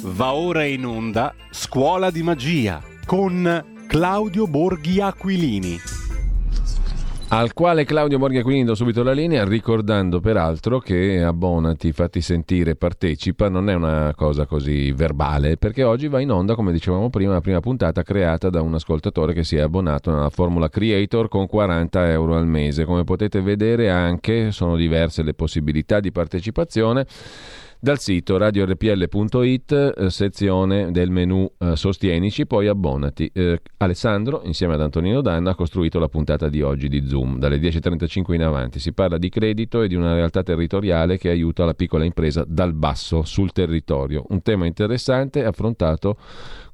Va ora in onda Scuola di Magia con Claudio Borghi Aquilini. Al quale Claudio Borghi Aquilini do subito la linea, ricordando peraltro che abbonati, fatti sentire, partecipa, non è una cosa così verbale, perché oggi va in onda, come dicevamo prima, la prima puntata creata da un ascoltatore che si è abbonato nella formula Creator con 40 euro al mese. Come potete vedere anche sono diverse le possibilità di partecipazione dal sito radiorpl.it, eh, sezione del menu eh, Sostienici, poi abbonati. Eh, Alessandro, insieme ad Antonino Danna, ha costruito la puntata di oggi di Zoom, dalle 10.35 in avanti. Si parla di credito e di una realtà territoriale che aiuta la piccola impresa dal basso sul territorio. Un tema interessante affrontato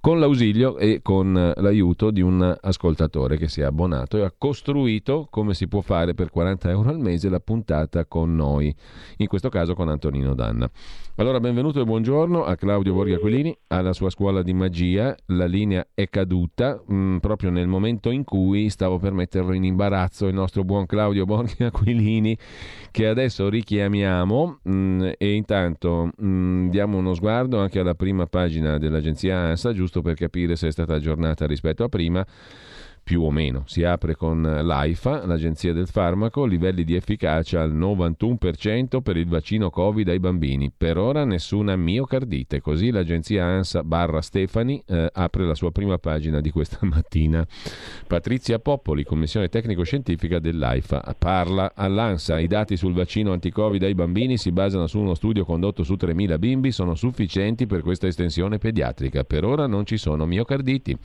con l'ausilio e con l'aiuto di un ascoltatore che si è abbonato e ha costruito, come si può fare per 40 euro al mese, la puntata con noi, in questo caso con Antonino Danna. Allora, benvenuto e buongiorno a Claudio Borghi Aquilini, alla sua scuola di magia. La linea è caduta mh, mm, proprio nel momento in cui stavo per metterlo in imbarazzo il nostro buon Claudio Borghi Aquilini, che adesso richiamiamo mh, mm, e intanto mh, mm, diamo uno sguardo anche alla prima pagina dell'agenzia ANSA, giusto giusto per capire se è stata aggiornata rispetto a prima più o meno. Si apre con l'AIFA, l'Agenzia del Farmaco, livelli di efficacia al 91% per il vaccino Covid ai bambini. Per ora nessuna miocardite. Così l'Agenzia ANSA barra Stefani eh, apre la sua prima pagina di questa mattina. Patrizia Poppoli, Commissione Tecnico-Scientifica dell'AIFA, parla all'ANSA. I dati sul vaccino anti-Covid ai bambini si basano su uno studio condotto su 3.000 bimbi, sono sufficienti per questa estensione pediatrica. Per ora non ci sono miocarditi.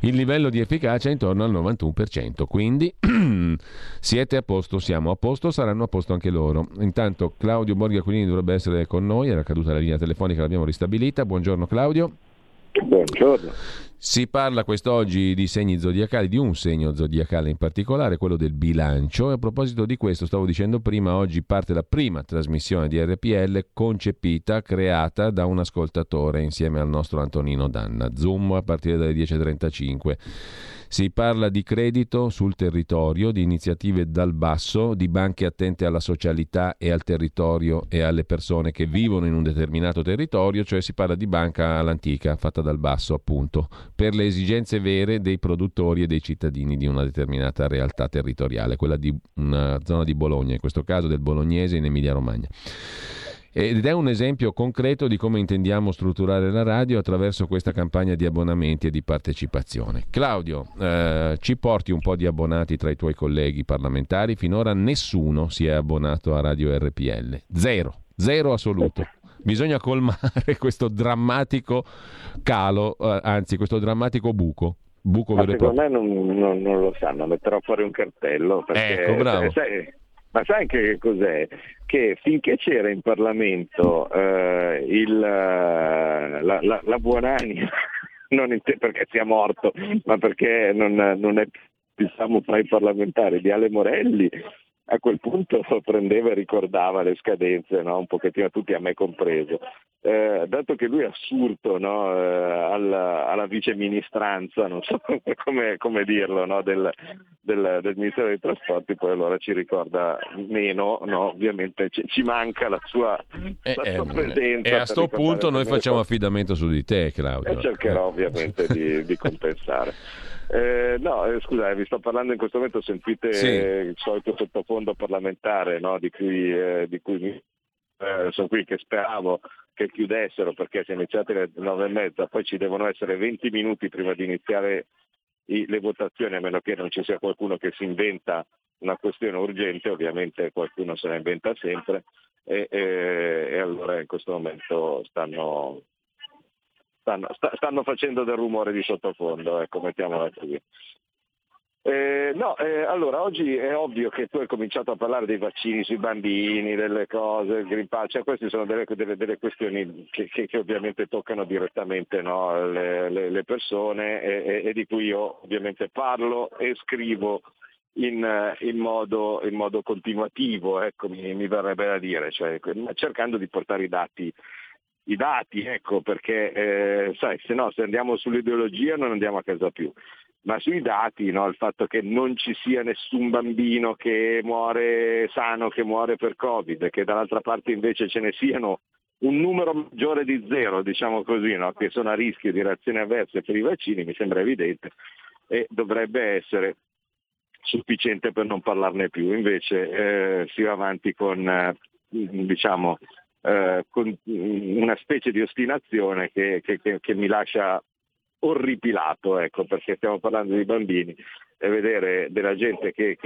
Il livello di efficacia è intorno intorno al 91%. Quindi siete a posto, siamo a posto, saranno a posto anche loro. Intanto Claudio Borghi Aquilini dovrebbe essere con noi, era caduta la linea telefonica, l'abbiamo ristabilita. Buongiorno Claudio. Buongiorno. Si parla quest'oggi di segni zodiacali, di un segno zodiacale in particolare, quello del bilancio. E a proposito di questo, stavo dicendo prima, oggi parte la prima trasmissione di RPL concepita, creata da un ascoltatore insieme al nostro Antonino Danna. Zoom a partire dalle 10.35. Si parla di credito sul territorio, di iniziative dal basso, di banche attente alla socialità e al territorio e alle persone che vivono in un determinato territorio, cioè si parla di banca all'antica, fatta dal basso appunto, per le esigenze vere dei produttori e dei cittadini di una determinata realtà territoriale, quella di una zona di Bologna, in questo caso del bolognese in Emilia Romagna. Ed è un esempio concreto di come intendiamo strutturare la radio attraverso questa campagna di abbonamenti e di partecipazione. Claudio, eh, ci porti un po' di abbonati tra i tuoi colleghi parlamentari. Finora nessuno si è abbonato a Radio RPL. Zero, zero assoluto. Bisogna colmare questo drammatico calo, eh, anzi questo drammatico buco. Buco Ma secondo me non, non, non, lo sanno, metterò fuori un cartello. Perché, ecco, bravo. Sai, ma sai che cos'è? Che finché c'era in Parlamento eh, il, la, la, la buonanima, non te- perché sia morto, ma perché non, non è più diciamo, fra i parlamentari di Ale Morelli, a quel punto prendeva e ricordava le scadenze, no? un pochettino tutti a me compreso. Eh, dato che lui è assurdo no? eh, alla, alla viceministranza, non so come, come dirlo, no? del, del, del, Ministero dei Trasporti, poi allora ci ricorda meno, ovviamente ci, ci, manca la sua, eh, la sua presenza. E a questo punto noi facciamo affidamento su di te, Claudio. E cercherò ovviamente di, di compensare. Eh, no, eh, scusa, vi sto parlando in questo momento, sentite sì. il solito sottofondo parlamentare no, di cui, eh, di cui eh, sono qui che speravo che chiudessero perché si è iniziato alle nove e mezza, poi ci devono essere 20 minuti prima di iniziare i, le votazioni, a meno che non ci sia qualcuno che si inventa una questione urgente, ovviamente qualcuno se la inventa sempre e, e, e allora in questo momento stanno, stanno, stanno facendo del rumore di sottofondo, ecco, mettiamola così. Eh, no, eh, allora oggi è ovvio che tu hai cominciato a parlare dei vaccini sui bambini, delle cose, il Green Pass, cioè queste sono delle, delle, delle questioni che, che, che, ovviamente toccano direttamente no, le, le, le, persone e, e, e, di cui io ovviamente parlo e scrivo in, in, modo, in modo, continuativo, ecco, mi, mi, verrebbe da dire, cioè, cercando di portare i dati i dati, ecco, perché eh, sai, se no se andiamo sull'ideologia non andiamo a casa più, ma sui dati, no, il fatto che non ci sia nessun bambino che muore sano, che muore per Covid, che dall'altra parte invece ce ne siano un numero maggiore di zero, diciamo così, no? che sono a rischio di reazioni avverse per i vaccini, mi sembra evidente, e dovrebbe essere sufficiente per non parlarne più. Invece eh, si va avanti con, eh, diciamo, eh, con una specie di ostinazione che, che, che, che mi lascia orripilato, ecco, perché stiamo parlando di bambini e vedere della gente che,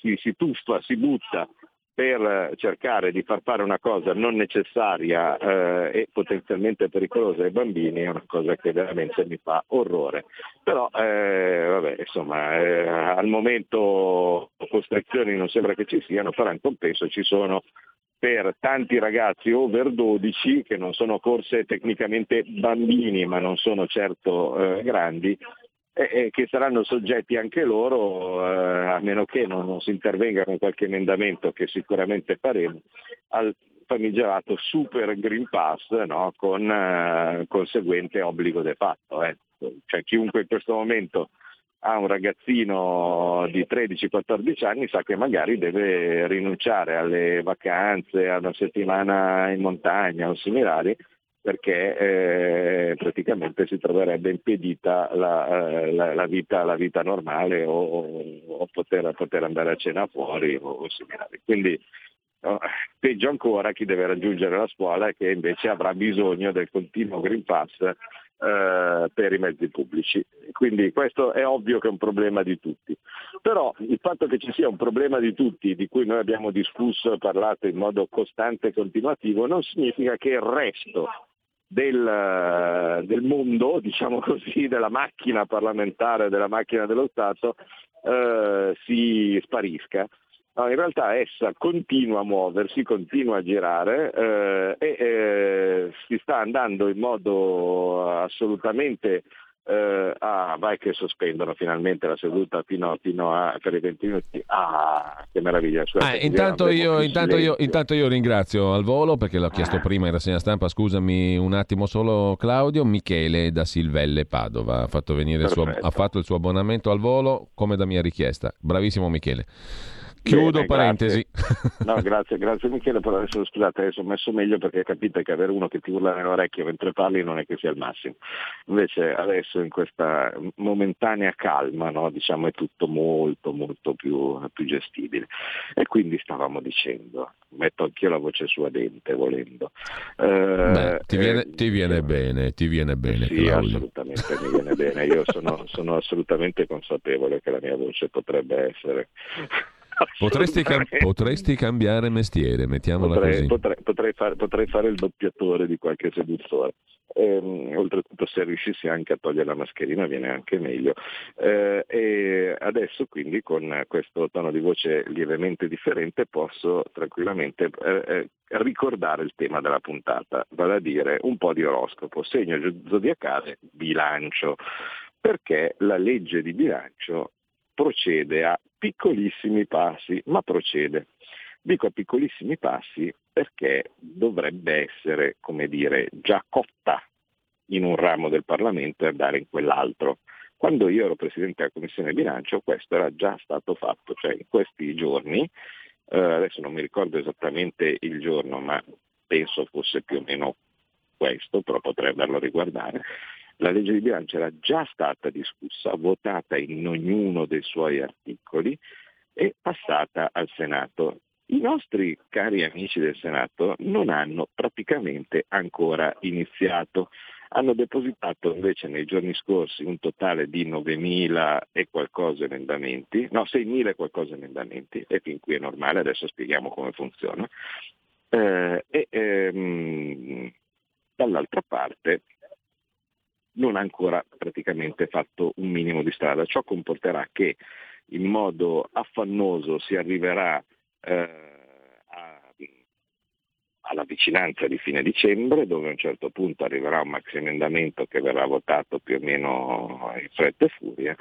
si, si tuffa, si butta per cercare di far fare una cosa non necessaria eh, e potenzialmente pericolosa ai bambini è una cosa che veramente mi fa orrore. Però eh, vabbè, insomma, eh, al momento costrizioni non sembra che ci siano, però in compenso ci sono per tanti ragazzi over 12 che non sono forse tecnicamente bambini ma non sono certo eh, grandi e che saranno soggetti anche loro, eh, a meno che non, non, si intervenga con qualche emendamento che sicuramente faremo, al famigerato Super Green Pass no? con eh, conseguente obbligo de fatto. Eh. Cioè, chiunque in questo momento ha un ragazzino di 13-14 anni sa che magari deve rinunciare alle vacanze, a una settimana in montagna o similari perché eh, praticamente si troverebbe impedita la, eh, la, la, vita, la vita, normale o, o poter, poter, andare a cena fuori o, o similari. Quindi no, peggio ancora chi deve raggiungere la scuola e che invece avrà bisogno del continuo Green Pass eh, per i mezzi pubblici. Quindi questo è ovvio che è un problema di tutti. Però il fatto che ci sia un problema di tutti, di cui noi abbiamo discusso e parlato in modo costante e continuativo, non significa che il resto del, del, mondo, diciamo così, della macchina parlamentare, della macchina dello Stato, eh, si sparisca. No, in realtà essa continua a muoversi, continua a girare eh, e eh, si sta andando in modo assolutamente eh, ah, vai che sospendono finalmente la seduta fino, fino a, per i 20 minuti. Ah, che meraviglia. ah, intanto, io, intanto, io, intanto, io, ringrazio al volo perché l'ho chiesto ah. prima in rassegna stampa. Scusami un attimo solo, Claudio. Michele da Silvelle Padova ha fatto, suo, ha fatto il suo abbonamento al volo come da mia richiesta. Bravissimo, Michele. Chiudo Bene, parentesi. Grazie. No, grazie, grazie Michele, però adesso scusate, adesso ho messo meglio perché capite che avere uno che ti urla nell'orecchio mentre parli non è che sia il massimo. Invece adesso in questa momentanea calma, no, diciamo, è tutto molto molto più, più, gestibile. E quindi stavamo dicendo, metto anch'io la voce suadente volendo. Eh, Beh, ti, viene, eh, ti viene bene, ti viene bene. Sì, Claudio. assolutamente mi viene bene. Io sono, sono assolutamente consapevole che la mia voce potrebbe essere Potresti, cam- potresti, cambiare mestiere, mettiamola potrei, così. Potrei, potrei, fare, potrei, fare, il doppiatore di qualche seduttore. Ehm, oltretutto se riuscissi anche a togliere la mascherina viene anche meglio. Eh, e adesso quindi con questo tono di voce lievemente differente posso tranquillamente eh, eh ricordare il tema della puntata, vale a dire un po' di oroscopo, segno zodiacale, bilancio perché la legge di bilancio procede a piccolissimi passi, ma procede. Dico a piccolissimi passi perché dovrebbe essere, come dire, già cotta in un ramo del Parlamento e andare in quell'altro. Quando io ero Presidente della Commissione Bilancio questo era già stato fatto, cioè in questi giorni, eh, adesso non mi ricordo esattamente il giorno, ma penso fosse più o meno questo, però potrei andarlo a riguardare, la legge di bilancio era già stata discussa, votata in ognuno dei suoi articoli e passata al Senato. I nostri cari amici del Senato non hanno praticamente ancora iniziato. Hanno depositato invece nei giorni scorsi un totale di 9.000 e qualcosa emendamenti, no 6.000 e qualcosa emendamenti, e fin qui è normale, adesso spieghiamo come funziona. Eh, e ehm, dall'altra parte non ha ancora praticamente fatto un minimo di strada. Ciò comporterà che in modo affannoso si arriverà eh, a, alla vicinanza di fine dicembre, dove a un certo punto arriverà un maxi emendamento che verrà votato più o meno in fretta e furia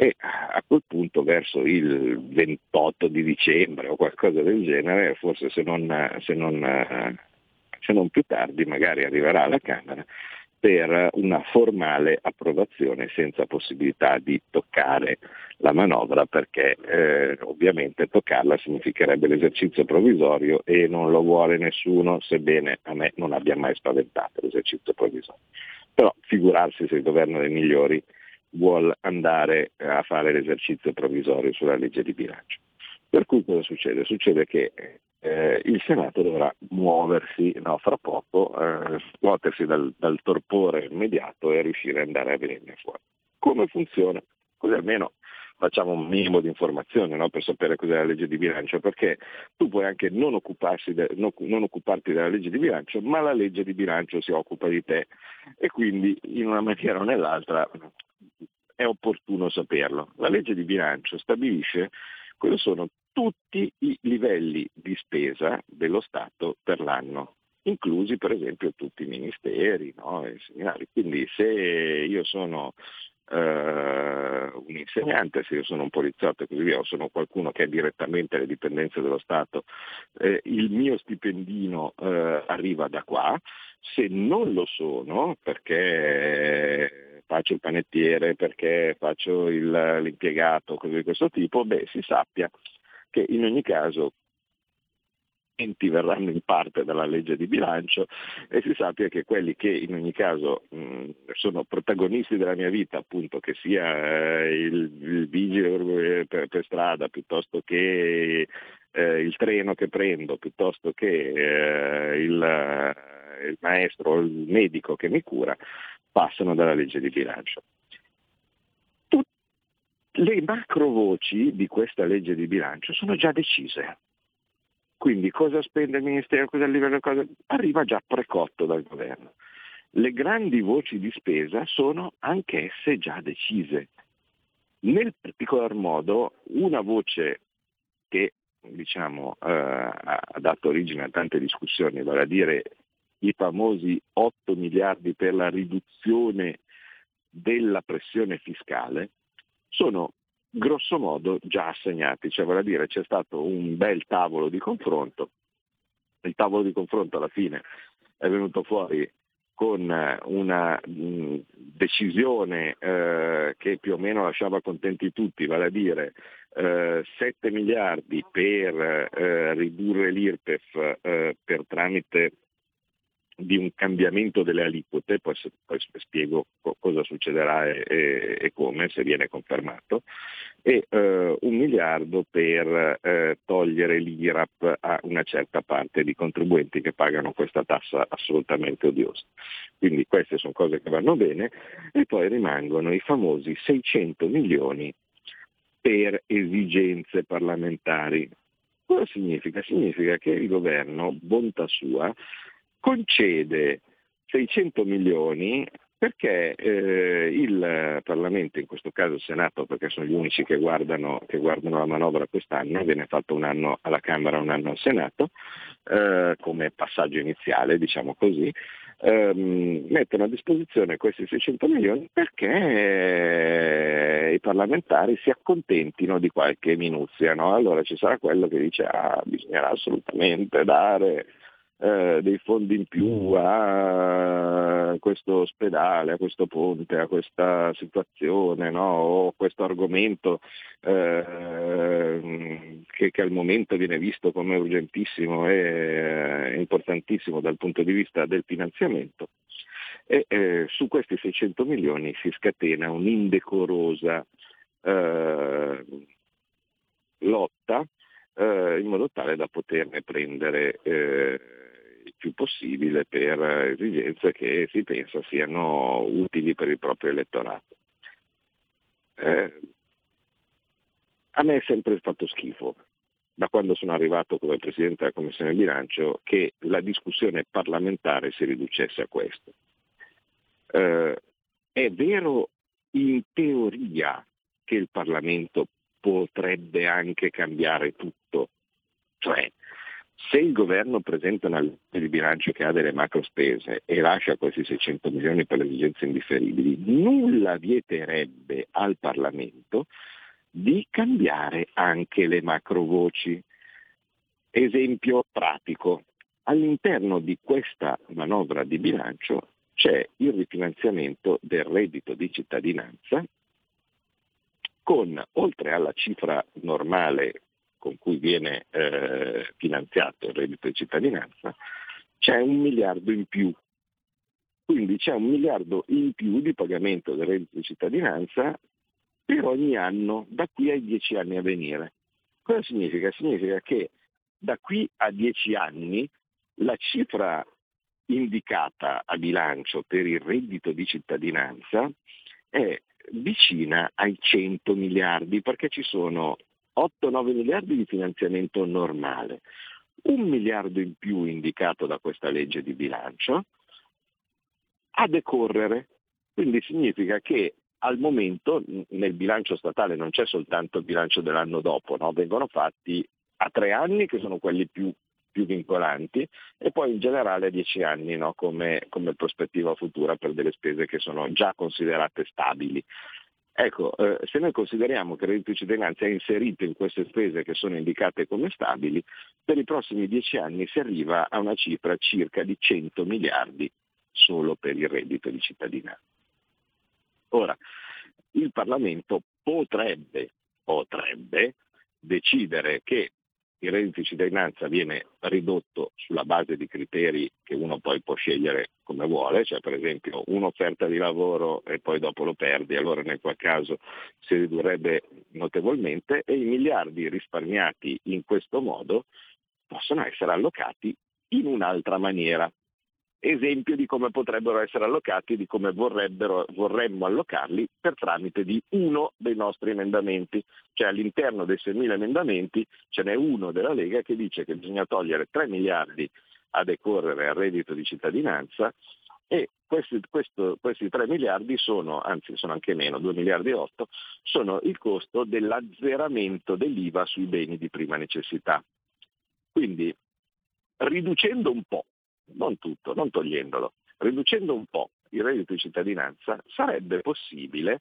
e a quel punto verso il 28 di dicembre o qualcosa del genere, forse se non, se non, se non più tardi magari arriverà alla Camera per una formale approvazione senza possibilità di toccare la manovra perché eh, ovviamente toccarla significherebbe l'esercizio provvisorio e non lo vuole nessuno, sebbene a me non abbia mai spaventato l'esercizio provvisorio. Però figurarsi se il governo dei migliori vuole andare a fare l'esercizio provvisorio sulla legge di bilancio. Per cui cosa succede? Succede che eh, il Senato dovrà muoversi no, fra poco, eh, dal, dal, torpore immediato e riuscire ad andare a venirne fuori. Come funziona? Così almeno facciamo un minimo di informazione no, per sapere cos'è la legge di bilancio, perché tu puoi anche non, de, non, non occuparti della legge di bilancio, ma la legge di bilancio si occupa di te e quindi in una maniera o nell'altra è opportuno saperlo. La legge di bilancio stabilisce quali sono tutti i livelli di spesa dello Stato per l'anno, inclusi per esempio tutti i ministeri no? i seminari. Quindi se io sono uh, un insegnante, se io sono un poliziotto e così via, o sono qualcuno che è direttamente alle dipendenze dello Stato, eh, il mio stipendino uh, arriva da qua, se non lo sono, perché faccio il panettiere, perché faccio il, l'impiegato, cose di questo tipo, beh, si sappia che in ogni caso verranno in parte dalla legge di bilancio e si sappia che quelli che in ogni caso mh, sono protagonisti della mia vita, appunto che sia eh, il, il, vigile per, per, strada piuttosto che eh, il treno che prendo, piuttosto che eh, il, il maestro o il medico che mi cura, passano dalla legge di bilancio. Le macro voci di questa legge di bilancio sono già decise. Quindi cosa spende il Ministero, cosa livello, cosa... arriva già precotto dal governo. Le grandi voci di spesa sono anch'esse già decise. Nel particolar modo una voce che diciamo, eh, ha dato origine a tante discussioni, vale a dire i famosi 8 miliardi per la riduzione della pressione fiscale, sono grosso modo già assegnati, cioè vale a dire c'è stato un bel tavolo di confronto, il tavolo di confronto alla fine è venuto fuori con eh, una mh, decisione eh, che più o meno lasciava contenti tutti, vale a dire eh, 7 miliardi per eh, ridurre l'IRPEF eh, per tramite di un cambiamento delle aliquote, poi, poi spiego cosa succederà e, e, e, come se viene confermato, e eh, un miliardo per eh, togliere l'IRAP a una certa parte di contribuenti che pagano questa tassa assolutamente odiosa. Quindi queste sono cose che vanno bene e poi rimangono i famosi 600 milioni per esigenze parlamentari. Cosa significa? Significa che il governo, bontà sua, concede 600 milioni perché eh, il Parlamento, in questo caso il Senato, perché sono gli unici che guardano, che guardano la manovra quest'anno, viene fatto un anno alla Camera, un anno al Senato, eh, come passaggio iniziale, diciamo così, ehm, mettono a disposizione questi 600 milioni perché eh, i parlamentari si accontentino di qualche minuzia. No? Allora ci sarà quello che dice ah, bisognerà assolutamente dare eh, dei fondi in più a questo ospedale, a questo ponte, a questa situazione, no? o questo argomento eh, che, che, al momento viene visto come urgentissimo e eh, importantissimo dal punto di vista del finanziamento. E eh, su questi 600 milioni si scatena un'indecorosa eh, in modo tale da poterne prendere eh, il più possibile per esigenze che si pensa siano utili per il proprio elettorato. Eh, a me è sempre fatto schifo, da quando sono arrivato come Presidente della Commissione bilancio, che la discussione parlamentare si riducesse a questo. Eh, è vero in teoria che il Parlamento potrebbe anche cambiare tutto, cioè se il governo presenta una legge di bilancio che ha delle macro spese e lascia questi 600 milioni per le esigenze indifferibili, nulla vieterebbe al Parlamento di cambiare anche le macro voci. Esempio pratico. All'interno di questa manovra di bilancio c'è il rifinanziamento del reddito di cittadinanza con, oltre alla cifra normale con cui viene eh, finanziato il reddito di cittadinanza, c'è un miliardo in più. Quindi c'è un miliardo in più di pagamento del reddito di cittadinanza per ogni anno da qui ai dieci anni a venire. Cosa significa? Significa che da qui a dieci anni la cifra indicata a bilancio per il reddito di cittadinanza è vicina ai 100 miliardi perché ci sono 8-9 miliardi di finanziamento normale, un miliardo in più indicato da questa legge di bilancio a decorrere. Quindi significa che al momento nel bilancio statale non c'è soltanto il bilancio dell'anno dopo, no? vengono fatti a tre anni che sono quelli più più vincolanti e poi in generale a 10 anni no, come, come, prospettiva futura per delle spese che sono già considerate stabili. Ecco, eh, se noi consideriamo che il reddito di cittadinanza è inserito in queste spese che sono indicate come stabili, per i prossimi 10 anni si arriva a una cifra circa di 100 miliardi solo per il reddito di cittadinanza. Ora, il Parlamento potrebbe, potrebbe decidere che il reddito di cittadinanza viene ridotto sulla base di criteri che uno poi può scegliere come vuole, cioè per esempio un'offerta di lavoro e poi dopo lo perdi, allora nel qual caso si ridurrebbe notevolmente e i miliardi risparmiati in questo modo possono essere allocati in un'altra maniera esempio di come potrebbero essere allocati e di come vorremmo allocarli per tramite di uno dei nostri emendamenti. Cioè all'interno dei 6.000 emendamenti ce n'è uno della Lega che dice che bisogna togliere 3 miliardi a decorrere al reddito di cittadinanza e questi, questo, questi 3 miliardi sono, anzi sono anche meno, 2 miliardi e 8, sono il costo dell'azzeramento dell'IVA sui beni di prima necessità. Quindi riducendo un po' non tutto, non togliendolo, riducendo un po' il reddito di cittadinanza, sarebbe possibile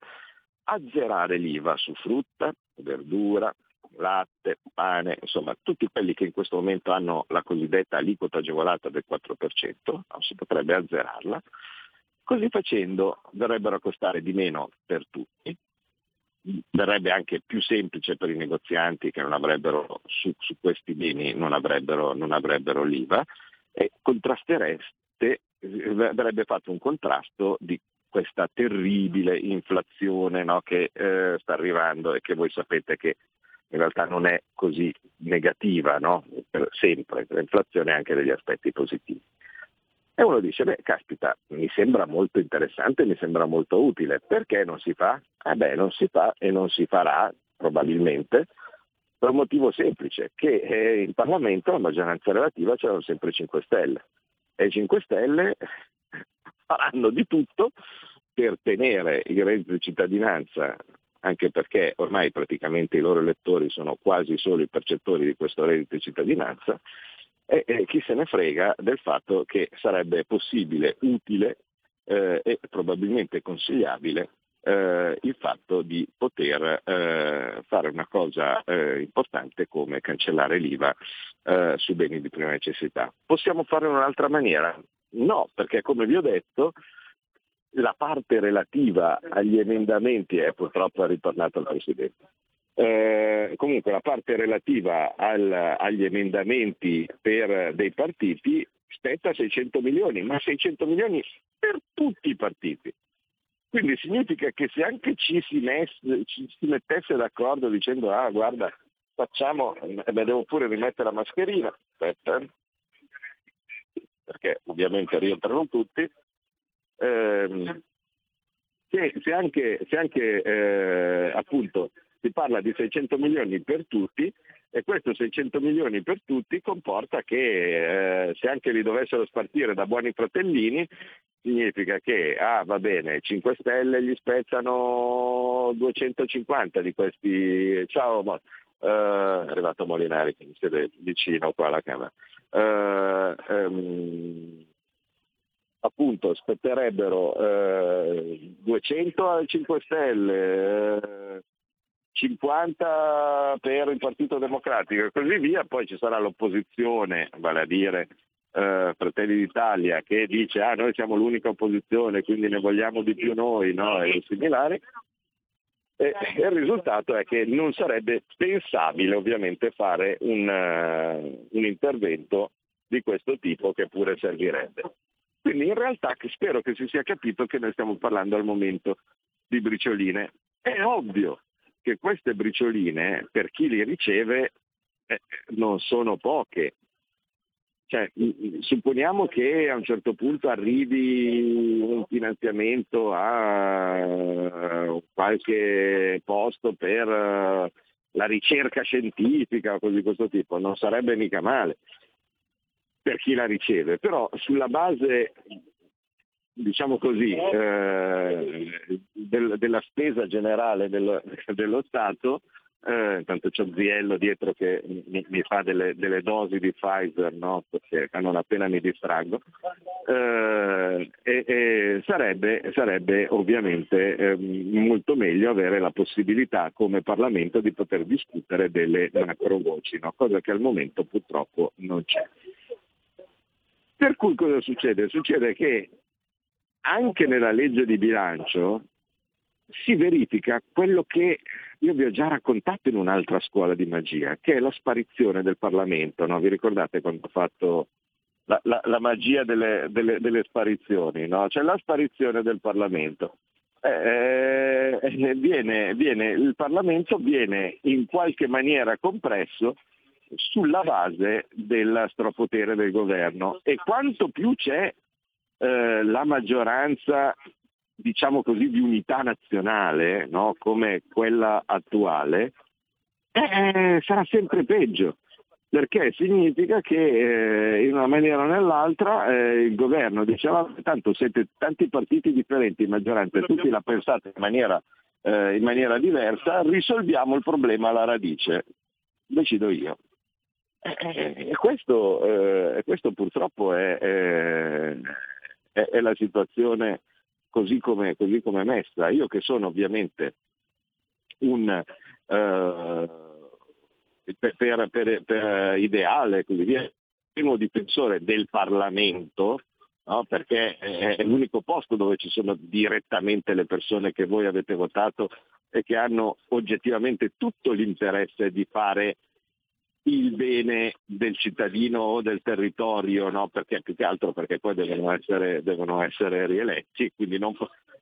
azzerare l'IVA su frutta, verdura, latte, pane, insomma tutti quelli che in questo momento hanno la cosiddetta aliquota agevolata del 4%, no, si potrebbe azzerarla, così facendo verrebbero a costare di meno per tutti, verrebbe anche più semplice per i negozianti che non avrebbero su, su questi beni non avrebbero, non avrebbero l'IVA e contrastereste, verrebbe fatto un contrasto di questa terribile inflazione no, che eh, sta arrivando e che voi sapete che in realtà non è così negativa, no? per sempre, l'inflazione ha anche degli aspetti positivi. E uno dice, beh, caspita, mi sembra molto interessante, mi sembra molto utile, perché non si fa? Eh beh, non si fa e non si farà probabilmente per un motivo semplice, che eh, in Parlamento la maggioranza relativa c'erano sempre 5 Stelle. E i 5 Stelle faranno di tutto per tenere il reddito di cittadinanza, anche perché ormai praticamente i loro elettori sono quasi solo i percettori di questo reddito di cittadinanza, e, e chi se ne frega del fatto che sarebbe possibile, utile eh, e probabilmente consigliabile eh, il fatto di poter eh, fare una cosa eh, importante come cancellare l'IVA eh, su beni di prima necessità. Possiamo farlo in un'altra maniera? No, perché come vi ho detto la parte relativa agli emendamenti, è purtroppo ritornato il Presidente, eh, comunque la parte relativa al, agli emendamenti per dei partiti spetta a 600 milioni, ma 600 milioni per tutti i partiti. Quindi significa che se anche ci si, messe, ci si mettesse d'accordo dicendo ah guarda facciamo, eh, beh, devo pure rimettere la mascherina, aspetta, perché ovviamente rientrano tutti, eh, se, se, anche, se anche eh, appunto si parla di 600 milioni per tutti e questo 600 milioni per tutti comporta che eh, se anche li dovessero spartire da buoni fratellini significa che, ah va bene, 5 Stelle gli spezzano 250 di questi, ciao, ma, uh, è arrivato Molinari che mi siede vicino qua alla Camera, uh, um, appunto spetterebbero uh, 200 al 5 Stelle, 50 per il Partito Democratico e così via, poi ci sarà l'opposizione, vale a dire eh, Fratelli d'Italia che dice ah noi siamo l'unica opposizione quindi ne vogliamo di più noi no? e similari, e il risultato è che non sarebbe pensabile ovviamente fare un, uh, un intervento di questo tipo che pure servirebbe. Quindi in realtà spero che si sia capito che noi stiamo parlando al momento di bricioline. È ovvio che queste bricioline, per chi li riceve, eh, non sono poche. Cioè, supponiamo che a un certo punto arrivi un finanziamento a qualche posto per la ricerca scientifica o cose di questo tipo, non sarebbe mica male per chi la riceve, però sulla base diciamo così, eh, del, della spesa generale dello, dello Stato, eh, intanto c'è Ziello dietro che mi, mi fa delle, delle, dosi di Pfizer, no? perché non appena mi distraggo, eh, e, e sarebbe, sarebbe, ovviamente eh, molto meglio avere la possibilità come Parlamento di poter discutere delle macro voci, no? cosa che al momento purtroppo non c'è. Per cui cosa succede? Succede che anche nella legge di bilancio si verifica quello che io vi ho già raccontato in un'altra scuola di magia, che è la sparizione del Parlamento. No? Vi ricordate quando ho fatto la, la, la magia delle, delle, delle sparizioni? No? Cioè la sparizione del Parlamento. Eh, eh, viene, viene, il Parlamento viene in qualche maniera compresso sulla base del strapotere del governo e quanto più c'è eh, la maggioranza diciamo così di unità nazionale no? come quella attuale eh, sarà sempre peggio perché significa che eh, in una maniera o nell'altra eh, il governo diceva tanto siete tanti partiti differenti in maggioranza e tutti la pensate in maniera, eh, in maniera diversa, risolviamo il problema alla radice, decido io. E questo, eh, questo purtroppo è, è, è, la situazione così come, è messa. Io che sono ovviamente un eh, per, per, per, ideale, così via, primo difensore del Parlamento, no? perché è l'unico posto dove ci sono direttamente le persone che voi avete votato e che hanno oggettivamente tutto l'interesse di fare il bene del cittadino o del territorio, no? perché più che altro perché poi devono essere, devono essere rieletti, quindi non,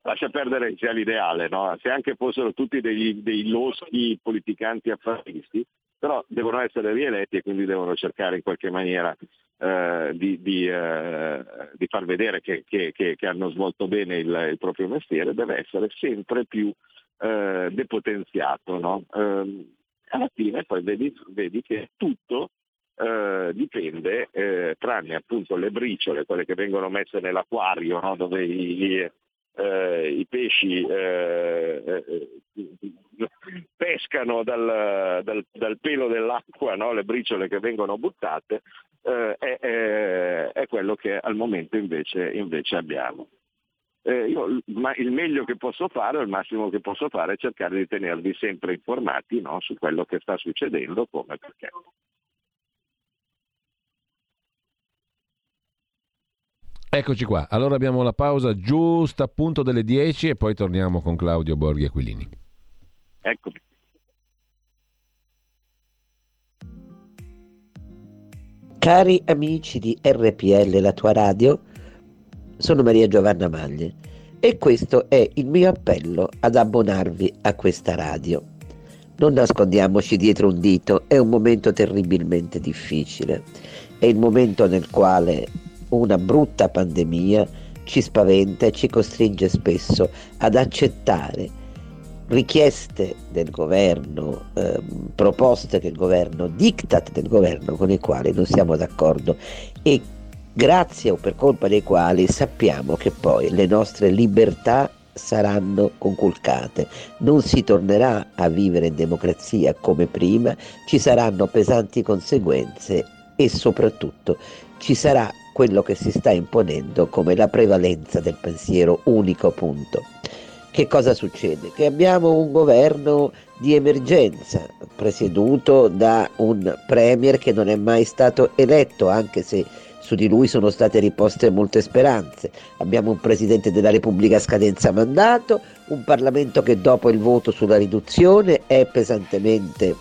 lascia perdere sia l'ideale, no? se anche fossero tutti dei, dei loschi politicanti affaristi, però devono essere rieletti e quindi devono cercare in qualche maniera eh, di, di, eh, di, far vedere che, che, che, che, hanno svolto bene il, il, proprio mestiere, deve essere sempre più eh, depotenziato. No? Eh, alla fine poi vedi, vedi che tutto eh, dipende, eh, tranne appunto le briciole, quelle che vengono messe nell'acquario, no? dove i, eh, i pesci eh, eh, pescano dal, dal, dal, pelo dell'acqua, no? le briciole che vengono buttate, eh, è, è, quello che al momento invece, invece abbiamo eh, io ma il meglio che posso fare, il massimo che posso fare è cercare di tenervi sempre informati no, su quello che sta succedendo, come e perché. Eccoci qua, allora abbiamo la pausa giusta appunto delle 10 e poi torniamo con Claudio Borghi Aquilini. Eccomi. Cari amici di RPL, la tua radio, sono Maria Giovanna Maglie e questo è il mio appello ad abbonarvi a questa radio. Non nascondiamoci dietro un dito, è un momento terribilmente difficile, è il momento nel quale una brutta pandemia ci spaventa e ci costringe spesso ad accettare richieste del governo, eh, proposte del governo, diktat del governo con i quali non siamo d'accordo e grazie o per colpa dei quali sappiamo che poi le nostre libertà saranno conculcate, non si tornerà a vivere in democrazia come prima, ci saranno pesanti conseguenze e soprattutto ci sarà quello che si sta imponendo come la prevalenza del pensiero unico punto. Che cosa succede? Che abbiamo un governo di emergenza presieduto da un premier che non è mai stato eletto, anche se Su di lui sono state riposte molte speranze. Abbiamo un Presidente della Repubblica a scadenza mandato, un Parlamento che dopo il voto sulla riduzione è pesantemente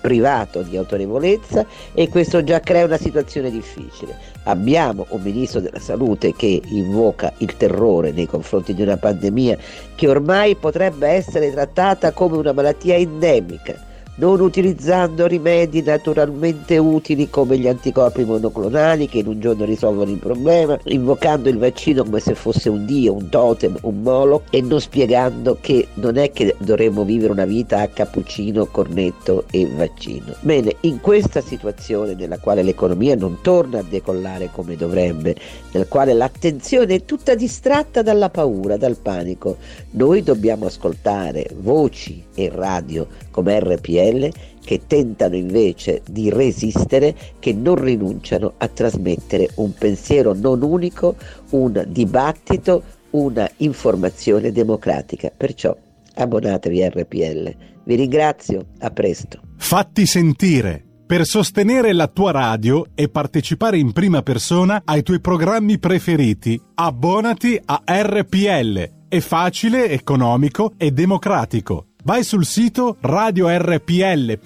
privato di autorevolezza e questo già crea una situazione difficile. Abbiamo un ministro della salute che invoca il terrore nei confronti di una pandemia che ormai potrebbe essere trattata come una malattia endemica non utilizzando rimedi naturalmente utili come gli anticorpi monoclonali che in un giorno risolvono il problema, invocando il vaccino come se fosse un dio, un totem, un molo e non spiegando che non è che dovremmo vivere una vita a cappuccino, cornetto e vaccino. Bene, in questa situazione nella quale l'economia non torna a decollare come dovrebbe, nel quale l'attenzione è tutta distratta dalla paura, dal panico, noi dobbiamo ascoltare voci e radio come RPL che tentano invece di resistere, che non rinunciano a trasmettere un pensiero non unico, un dibattito, una informazione democratica. Perciò abbonatevi a RPL. Vi ringrazio, a presto. Fatti sentire. Per sostenere la tua radio e partecipare in prima persona ai tuoi programmi preferiti, abbonati a RPL. È facile, economico e democratico Vai sul sito radiorpl.it,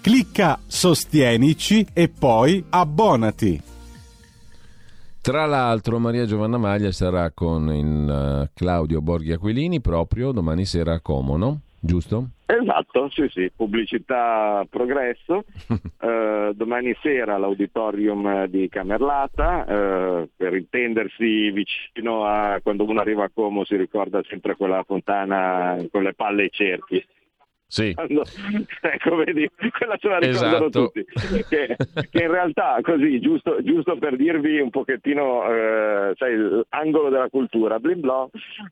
clicca Sostienici e poi abbonati. Tra l'altro Maria Giovanna Maglia sarà con il uh, Claudio Borghi Aquilini proprio domani sera a Como, no? Giusto? Esatto, sì, sì, pubblicità progresso. eh, domani sera all'auditorium di Camerlata, eh, per intendersi vicino a quando uno arriva a Como si ricorda sempre quella fontana con le palle e i cerchi. Sì. Quando, ecco, vedi, quella ce la ricordano esatto. tutti. Che, che, in realtà, così, giusto, giusto per dirvi un pochettino, eh, sai, l'angolo della cultura, blim blah,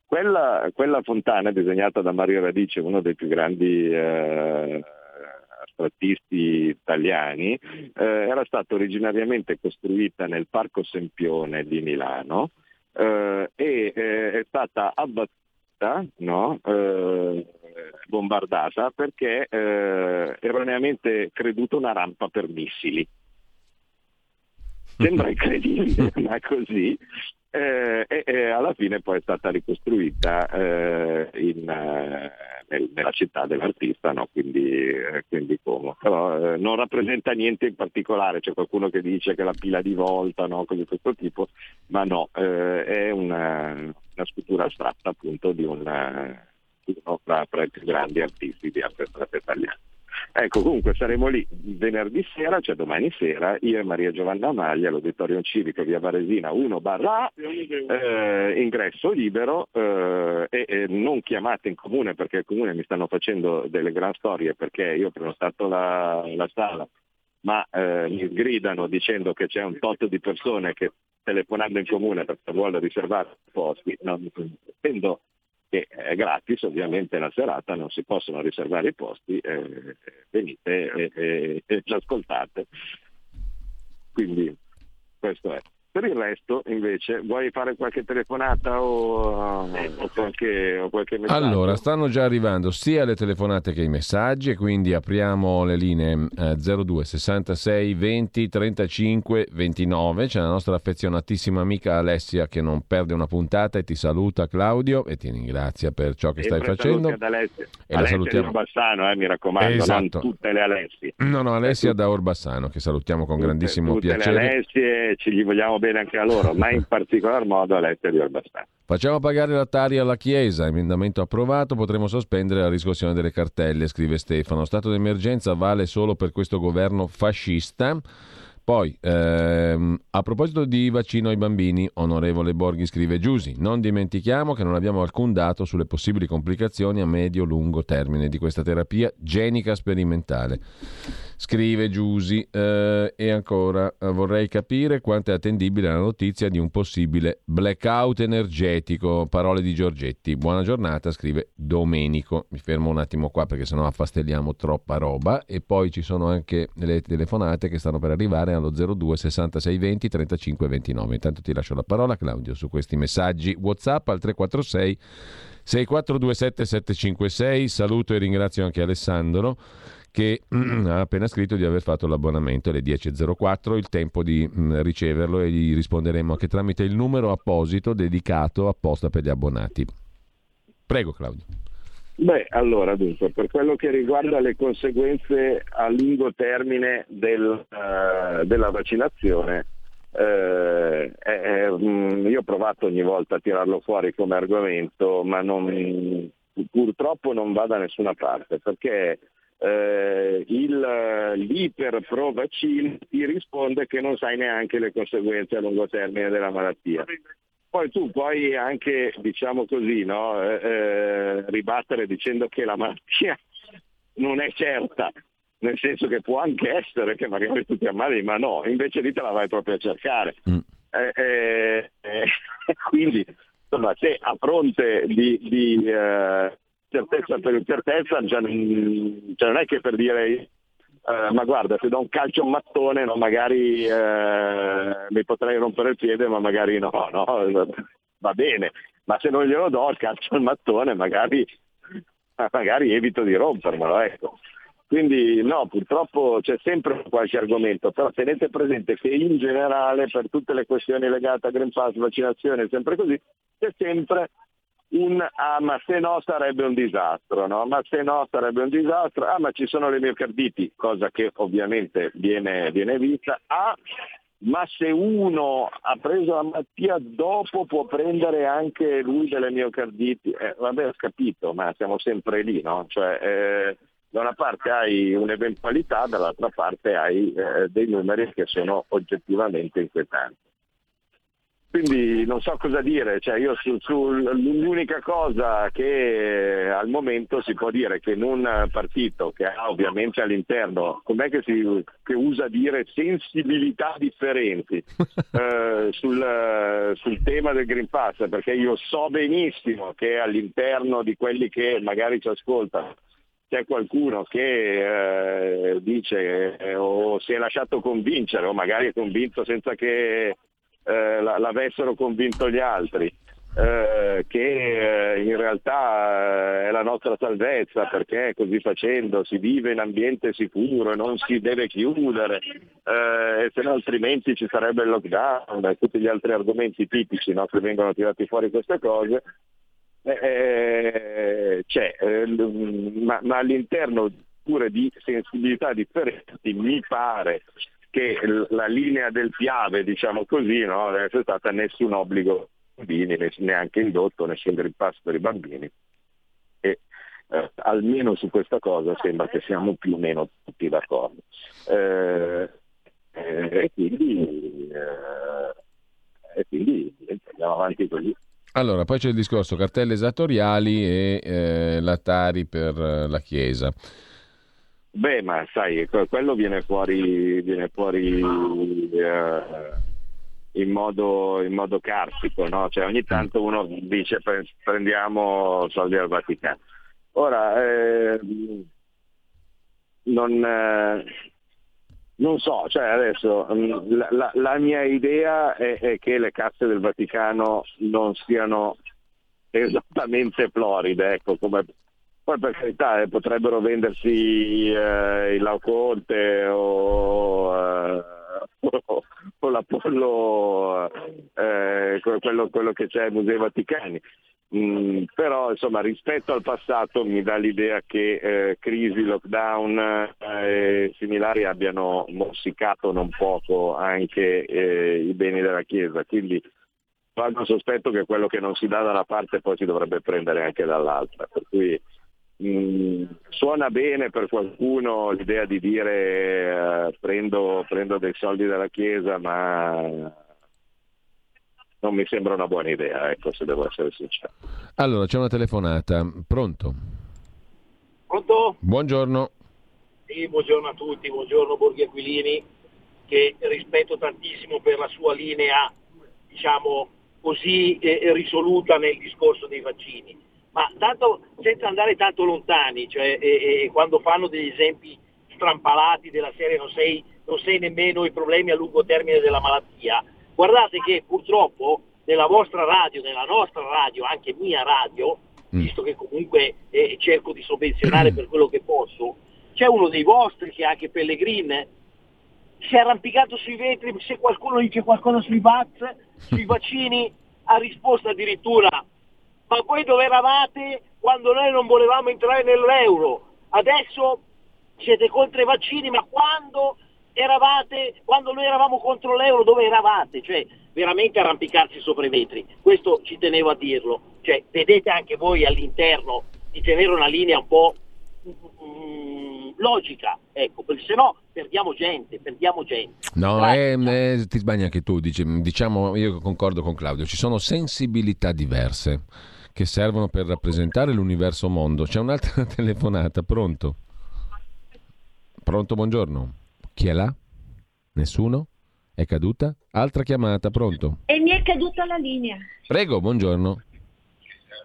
quella, quella, fontana disegnata da Mario Radice, uno dei più grandi eh, astrattisti italiani, eh, era stata originariamente costruita nel Parco Sempione di Milano eh, e eh, è stata abbattuta, no? Eh, bombardata perché eh, erroneamente creduto una rampa per missili. Sembra incredibile, ma così. Eh, e, e, alla fine poi è stata ricostruita eh, in, eh, nel, nella città dell'artista, no? quindi, eh, quindi Como. Però non rappresenta niente in particolare, c'è qualcuno che dice che la pila di volta, no? cose di questo tipo, ma no, è una, una, scultura astratta appunto di un uno fra, fra, i più grandi artisti di arte strada italiana. Ecco, comunque saremo lì venerdì sera, cioè domani sera, io e Maria Giovanna Maglia, all'Auditorium Civico via Varesina 1 barra eh, ingresso libero eh, e, e, non chiamate in comune perché il comune mi stanno facendo delle gran storie perché io ho prenotato la, la sala ma eh, mi gridano dicendo che c'è un tot di persone che telefonando in comune perché vuole riservare posti, no, intendo che è gratis, ovviamente la serata non si possono riservare i posti, eh, venite e, e, e ci ascoltate. Quindi questo è. Per il resto, invece, vuoi fare qualche telefonata o, o, qualche, o qualche messaggio? Allora, stanno già arrivando sia le telefonate che i messaggi e quindi apriamo le linee eh, 02 66 20 35 29. C'è la nostra affezionatissima amica Alessia che non perde una puntata e ti saluta Claudio e ti ringrazia per ciò che Sempre stai facendo. Ad Alessia. E Alessia la salutiamo. di Orbassano, eh, mi raccomando, esatto. non tutte le Alessie. No, no, Alessia da Orbassano che salutiamo con tutte, grandissimo tutte piacere. le Alessie ci gli vogliamo bene anche a loro, ma in particolar modo a Alessia di Orbassano. Facciamo pagare la Tari alla Chiesa, emendamento approvato, potremo sospendere la riscossione delle cartelle, scrive Stefano. Stato d'emergenza vale solo per questo governo fascista. Poi, ehm, a proposito di vaccino ai bambini, onorevole Borghi scrive Giusi, non dimentichiamo che non abbiamo alcun dato sulle possibili complicazioni a medio-lungo termine di questa terapia genica sperimentale. Scrive Giusi, eh, e ancora eh, vorrei capire quanto è attendibile la notizia di un possibile blackout energetico. Parole di Giorgetti. Buona giornata, scrive Domenico. Mi fermo un attimo qua perché sennò affastelliamo troppa roba. E poi ci sono anche le telefonate che stanno per arrivare allo 02 66 20 35 29. Intanto ti lascio la parola, Claudio, su questi messaggi WhatsApp al 346 6427 756. Saluto e ringrazio anche Alessandro che ha appena scritto di aver fatto l'abbonamento alle 10.04, il tempo di mm, riceverlo e gli risponderemo anche tramite il numero apposito dedicato apposta per gli abbonati. Prego Claudio. Beh, allora dunque, per quello che riguarda le conseguenze a lungo termine del, uh, della vaccinazione, eh, eh, io ho provato ogni volta a tirarlo fuori come argomento, ma non, purtroppo non va da nessuna parte, perché eh, il, l'iper pro vaccino ti risponde che non sai neanche le conseguenze a lungo termine della malattia. Poi tu puoi anche, diciamo così, no, eh, eh ribattere dicendo che la malattia non è certa, nel senso che può anche essere che magari tu ti ammali, ma no, invece lì te la vai proprio a cercare. Mm. Eh, eh, eh quindi, insomma, se a fronte di, di eh, certezza per incertezza, già, cioè non è che per dire Uh, ma guarda, se do un calcio a un mattone, no, magari uh, mi potrei rompere il piede, ma magari no, no, va bene. Ma se non glielo do il calcio al mattone, magari, magari evito di rompermelo. Ecco. Quindi no, purtroppo c'è sempre qualche argomento, però tenete presente che in generale per tutte le questioni legate a Green Pass, vaccinazione, sempre così, c'è sempre un ah ma se no sarebbe un disastro, no? Ma se no sarebbe un disastro, ah ma ci sono le miocarditi, cosa che ovviamente viene, viene vista, ah ma se uno ha preso la malattia dopo può prendere anche lui delle miocarditi, eh, vabbè ho capito, ma siamo sempre lì, no? Cioè, eh, da una parte hai un'eventualità, dall'altra parte hai eh, dei numeri che sono oggettivamente inquietanti. Quindi non so cosa dire, cioè io su, su, l'unica cosa che al momento si può dire che in un partito che ha ovviamente all'interno, com'è che si che usa dire sensibilità differenti eh, sul, sul, tema del Green Pass, perché io so benissimo che all'interno di quelli che magari ci ascoltano c'è qualcuno che eh, dice eh, o si è lasciato convincere o magari è convinto senza che eh, l'avessero convinto gli altri. Eh, che eh, in realtà eh, è la nostra salvezza perché così facendo si vive in ambiente sicuro e non si deve chiudere eh, e se no altrimenti ci sarebbe il lockdown e tutti gli altri argomenti tipici no, che vengono tirati fuori queste cose eh, c'è ma, ma all'interno pure di sensibilità differenti mi pare che la linea del Piave, diciamo così, no, non è stata nessun obbligo per i bambini, neanche indotto, nessun Green Pass per i bambini. E eh, almeno su questa cosa sembra che siamo più o meno tutti d'accordo. Eh, eh, e quindi, eh, e quindi andiamo avanti così. Allora, poi c'è il discorso cartelle esattoriali e eh, l'Atari per la Chiesa. Beh, ma sai, quello viene fuori, viene fuori eh, in, modo, in, modo, carsico, no? Cioè ogni tanto uno dice prendiamo soldi al Vaticano. Ora, eh, non, eh, non, so, cioè adesso mm, la, la, la mia idea è, è che le casse del Vaticano non siano esattamente floride, ecco, come poi per carità eh, potrebbero vendersi eh, il Lauconte o, eh, o l'Apollo, eh, quello, quello, che c'è ai Musei Vaticani. Mm, però insomma rispetto al passato mi dà l'idea che eh, crisi, lockdown eh, e similari abbiano mossicato non poco anche i beni della Chiesa, quindi vado sospetto che quello che non si dà da una parte poi si dovrebbe prendere anche dall'altra. Per cui Mm, suona bene per qualcuno l'idea di dire eh, prendo, prendo dei soldi dalla Chiesa, ma non mi sembra una buona idea, ecco, se devo essere sincero. Allora, c'è una telefonata. Pronto? Pronto? Buongiorno. Sì, buongiorno a tutti, buongiorno Borghi Aquilini, che rispetto tantissimo per la sua linea, diciamo, così eh, risoluta nel discorso dei vaccini ma tanto, senza andare tanto lontani, cioè, e, e quando fanno degli esempi strampalati della serie non sei, non sei nemmeno i problemi a lungo termine della malattia, guardate che purtroppo nella vostra radio, nella nostra radio, anche mia radio, mm. visto che comunque eh, cerco di sovvenzionare per quello che posso, c'è uno dei vostri che è anche Pellegrin, si è arrampicato sui vetri, se qualcuno dice qualcosa sui VAX, sui vaccini, ha risposto addirittura, ma voi dove eravate quando noi non volevamo entrare nell'euro? Adesso siete contro i vaccini, ma quando eravate, quando noi eravamo contro l'euro, dove eravate? Cioè, veramente arrampicarsi sopra i vetri. Questo ci tenevo a dirlo. Cioè, vedete anche voi all'interno di tenere una linea un po' mm, logica, ecco, perché se no perdiamo gente, perdiamo gente. No, eh, eh, ti sbagli anche tu, dici, diciamo, io concordo con Claudio, ci sono sensibilità diverse che servono per rappresentare l'universo mondo. C'è un'altra telefonata, pronto? Pronto, buongiorno. Chi è là? Nessuno? È caduta? Altra chiamata, pronto? E mi è caduta la linea. Prego, buongiorno.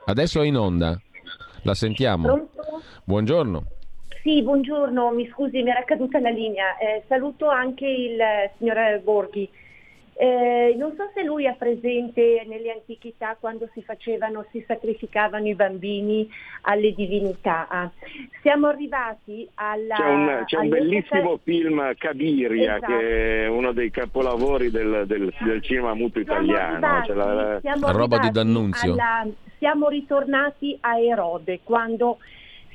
Adesso è in onda. La sentiamo. Pronto? Buongiorno. Sì, buongiorno, mi scusi, mi era caduta la linea. Eh, saluto anche il eh, signor Borghi. Eh, non so se lui ha presente nelle antichità quando si facevano, si sacrificavano i bambini alle divinità. Siamo arrivati alla... C'è un, c'è un bellissimo film Cabiria esatto. che è uno dei capolavori del, del, del cinema muto italiano. Arrivati, la, la... roba di D'Annunzio. Alla, siamo ritornati a Erode quando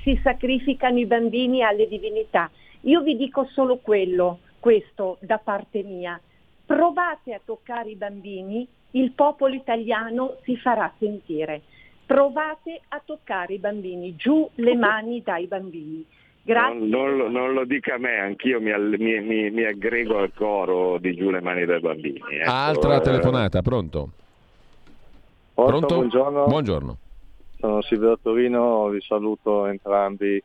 si sacrificano i bambini alle divinità. Io vi dico solo quello, questo da parte mia Provate a toccare i bambini, il popolo italiano si farà sentire. Provate a toccare i bambini, giù le mani dai bambini. Non, non, non, lo dica a me, anch'io mi, mi, mi, mi, aggrego al coro di giù le mani dai bambini. Ecco, Altra eh. telefonata, pronto? Pronto? Buongiorno. Buongiorno. Sono Silvio Torino, vi saluto entrambi.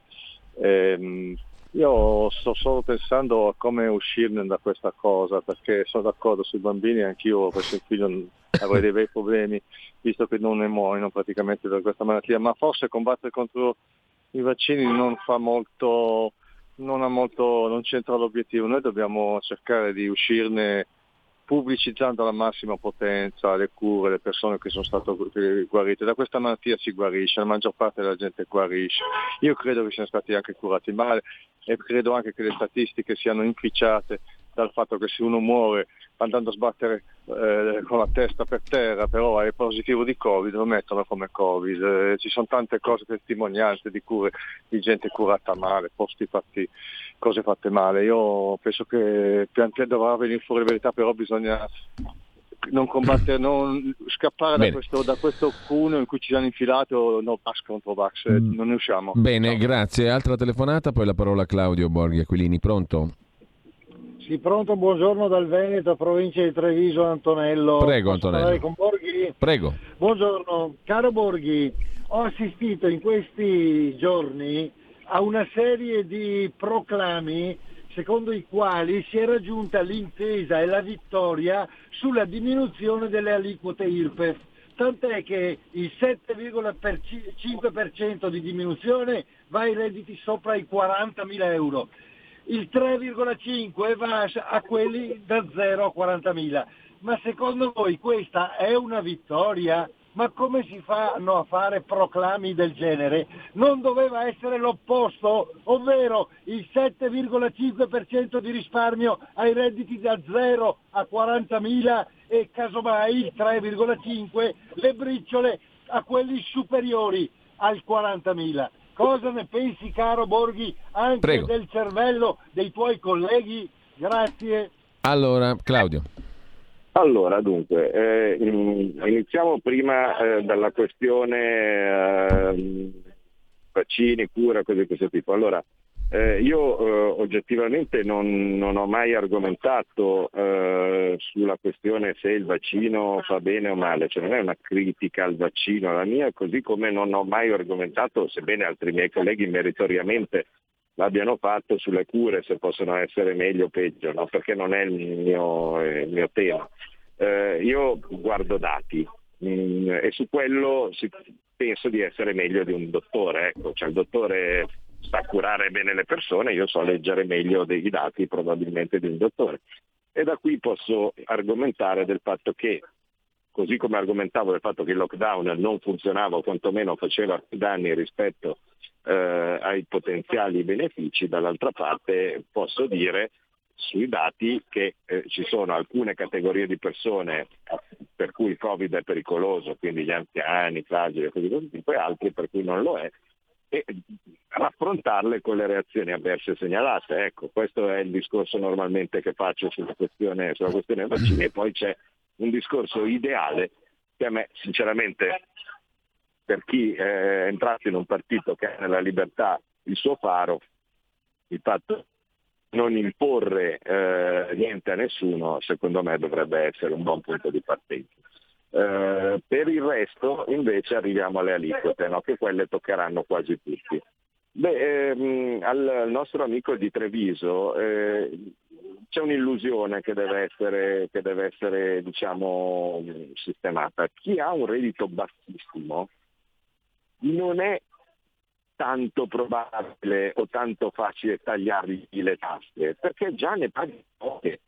Eh, io sto solo pensando a come uscirne da questa cosa, perché sono d'accordo sui bambini, anch'io per esempio figlio avrei dei bei problemi, visto che non ne muoiono praticamente da questa malattia, ma forse combattere contro i vaccini non fa molto, non, ha molto, non c'entra l'obiettivo, noi dobbiamo cercare di uscirne pubblicizzando alla massima potenza le cure, le persone che sono state guarite. Da questa malattia si guarisce, la maggior parte della gente guarisce. Io credo che siano stati anche curati male e credo anche che le statistiche siano inficiate dal fatto che se uno muore andando a sbattere eh, con la testa per terra, però è positivo di Covid, lo mettono come Covid. Eh, ci sono tante cose testimonianze di cure di gente curata male, posti fatti, cose fatte male. Io penso che pian piano dovrà venire fuori la verità, però bisogna non combattere, non scappare da questo, da questo, cuneo in cui ci hanno infilato no Vax contro Vax, mm. non ne usciamo. Bene, Ciao. grazie. Altra telefonata, poi la parola a Claudio Borghi Aquilini, pronto? Sì, pronto, buongiorno dal Veneto, provincia di Treviso, Antonello. Prego Antonello. Con Borghi? Prego. Buongiorno, caro Borghi, ho assistito in questi giorni a una serie di proclami secondo i quali si è raggiunta l'intesa e la vittoria sulla diminuzione delle aliquote IRPEF. Tant'è che il 7,5% di diminuzione va ai redditi sopra i 40.000 euro il 3,5 va a quelli da 0 a 40.000. Ma secondo voi questa è una vittoria? Ma come si fanno a fare proclami del genere? Non doveva essere l'opposto, ovvero il 7,5% di risparmio ai redditi da 0 a 40.000 e casomai il 3,5% le briciole a quelli superiori al 40.000. Cosa ne pensi, caro Borghi, anche Prego. del cervello dei tuoi colleghi? Grazie. Allora, Claudio. Allora, dunque, eh, iniziamo prima eh, dalla questione eh, vaccini, cura, cose di questo tipo. Allora, eh, io eh, oggettivamente non, non, ho mai argomentato eh, sulla questione se il vaccino fa bene o male, cioè non è una critica al vaccino la mia, così come non ho mai argomentato, sebbene altri miei colleghi meritoriamente l'abbiano fatto, sulle cure se possono essere meglio o peggio, no? perché non è il mio, il mio tema. Eh, io guardo dati mh, mm, e su quello si, penso di essere meglio di un dottore, ecco, cioè il dottore sa curare bene le persone, io so leggere meglio dei dati probabilmente di un dottore. E da qui posso argomentare del fatto che, così come argomentavo del fatto che il lockdown non funzionava o quantomeno faceva danni rispetto eh, ai potenziali benefici, dall'altra parte posso dire sui dati che eh, ci sono alcune categorie di persone per cui il Covid è pericoloso, quindi gli anziani, fragili e così via, e altri per cui non lo è, e raffrontarle con le reazioni avverse segnalate. Ecco, questo è il discorso normalmente che faccio sulla questione, sulla questione vaccini e poi c'è un discorso ideale che a me sinceramente per chi è entrato in un partito che ha nella libertà il suo faro, il fatto non imporre eh, niente a nessuno, secondo me dovrebbe essere un buon punto di partenza. Eh, per il resto invece arriviamo alle aliquote, no? che quelle toccheranno quasi tutti. Beh, ehm, al nostro amico di Treviso eh, c'è un'illusione che deve essere, che deve essere diciamo, sistemata. Chi ha un reddito bassissimo non è tanto probabile o tanto facile tagliargli le tasse, perché già ne paghi poche.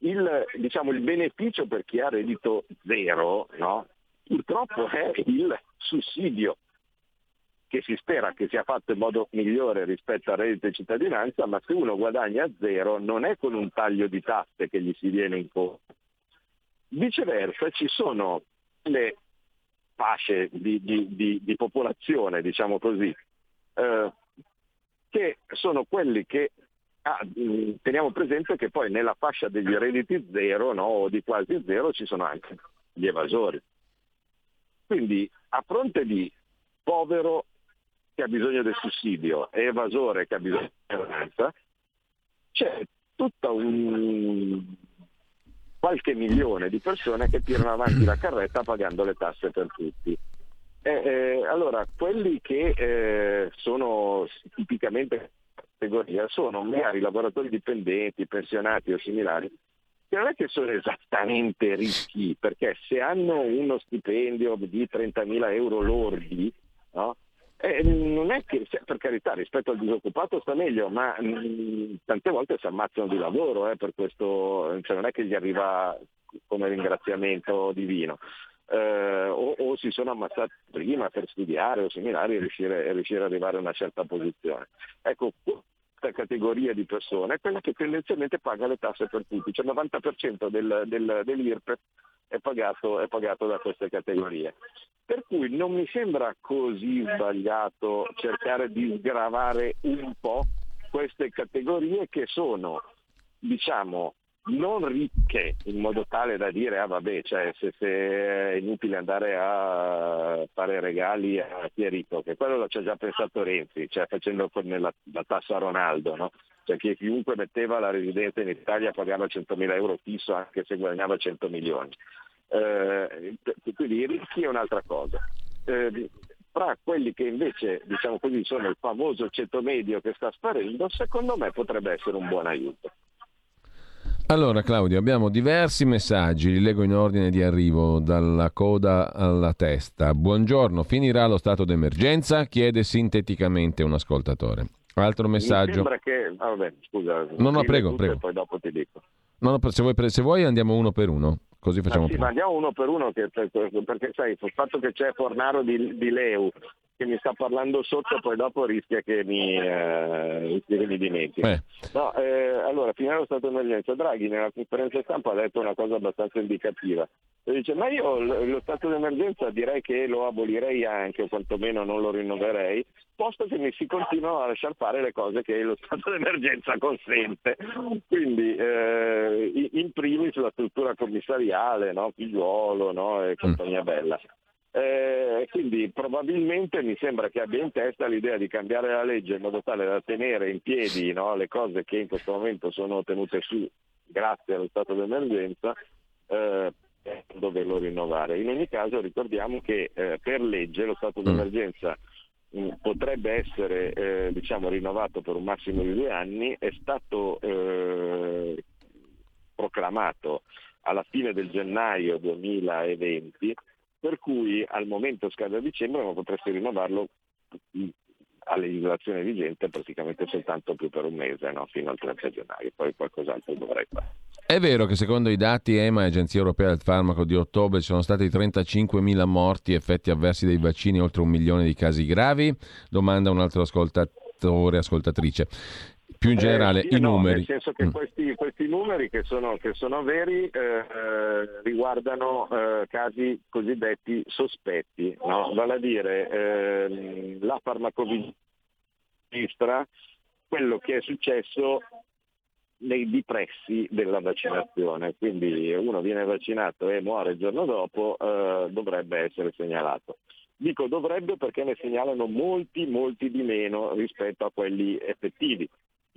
Il, diciamo, il, beneficio per chi ha reddito zero no? purtroppo è il sussidio che si spera che sia fatto in modo migliore rispetto al reddito di cittadinanza, ma se uno guadagna zero non è con un taglio di tasse che gli si viene incontro. Viceversa ci sono le fasce di, di, di, di popolazione, diciamo così, eh, che sono quelli che ah, teniamo presente che poi nella fascia degli redditi zero no, o di quasi zero ci sono anche gli evasori. Quindi a fronte di povero che ha bisogno del sussidio e evasore che ha bisogno di speranza, c'è tutta un, qualche milione di persone che tirano avanti la carretta pagando le tasse per tutti. Eh, eh, allora, quelli che eh, sono tipicamente categoria sono magari lavoratori dipendenti, pensionati o similari, che non è che sono esattamente ricchi, perché se hanno uno stipendio di 30.000 euro lordi, no? Eh, non è che, per carità, rispetto al disoccupato sta meglio, ma mh, mm, tante volte si ammazzano di lavoro eh, per questo, cioè non è che gli arriva come ringraziamento divino. Eh, o, o, si sono ammazzati prima per studiare o similari e riuscire, riuscire, ad arrivare a una certa posizione. Ecco, questa categoria di persone è quella che tendenzialmente paga le tasse per tutti, cioè il 90% del, del, dell'IRPEF è pagato, è pagato da queste categorie. Per cui non mi sembra così sbagliato cercare di sgravare un po' queste categorie che sono, diciamo, non ricche in modo tale da dire ah vabbè, cioè, se, se, è inutile andare a fare regali a chi che quello ci ha già pensato Renzi, cioè facendo la, la tassa a Ronaldo, no? cioè che chiunque metteva la residenza in Italia pagava 100.000 euro fisso anche se guadagnava 100 milioni. Eh, quindi i rischi è un'altra cosa. Eh, fra quelli che invece diciamo così, sono il famoso ceto medio che sta sparendo, secondo me potrebbe essere un buon aiuto. Allora Claudio, abbiamo diversi messaggi, li leggo in ordine di arrivo, dalla coda alla testa. Buongiorno, finirà lo stato d'emergenza? Chiede sinteticamente un ascoltatore. Altro messaggio. Mi sembra che... Ah, vabbè, scusa. No, no, prego, prego. Poi dopo ti dico. No, no, se vuoi, se vuoi andiamo uno per uno. Così facciamo ah, sì, ma andiamo uno per uno che, perché sai, il fatto che c'è Fornaro di, di Leu che mi sta parlando sotto, poi dopo rischia che mi, eh, che mi dimentichi. Eh. No, eh, allora, finire lo stato di emergenza, Draghi nella conferenza stampa ha detto una cosa abbastanza indicativa. E dice, ma io lo stato di emergenza direi che lo abolirei anche, o quantomeno non lo rinnoverei, posto che mi si continuano a lasciare fare le cose che lo stato d'emergenza consente. Quindi eh, in primis la struttura commissariale, no? Figliuolo no? e compagnia bella. Eh, quindi probabilmente mi sembra che abbia in testa l'idea di cambiare la legge in modo tale da tenere in piedi no, le cose che in questo momento sono tenute su grazie allo stato d'emergenza, eh, doverlo rinnovare. In ogni caso ricordiamo che eh, per legge lo stato mm. d'emergenza mh, mm, potrebbe essere eh, diciamo, rinnovato per un massimo di due anni, è stato eh, proclamato alla fine del gennaio 2020 per cui al momento scade a dicembre ma potresti rinnovarlo a legislazione vigente praticamente soltanto più per un mese, no? fino al 30 gennaio, poi qualcos'altro dovrai fare. È vero che secondo i dati EMA, Agenzia Europea del Farmaco di ottobre, ci sono stati 35.000 morti effetti avversi dei vaccini, oltre un milione di casi gravi? Domanda un altro ascoltatore, ascoltatrice più in eh, generale eh, sì, i no, numeri. Nel senso che mm. questi, questi, numeri che sono, che sono veri eh, riguardano eh, casi cosiddetti sospetti, no? vale a dire ehm, la farmacovigilanza, quello che è successo nei dipressi della vaccinazione, quindi uno viene vaccinato e muore il giorno dopo, eh, dovrebbe essere segnalato. Dico dovrebbe perché ne segnalano molti, molti di meno rispetto a quelli effettivi.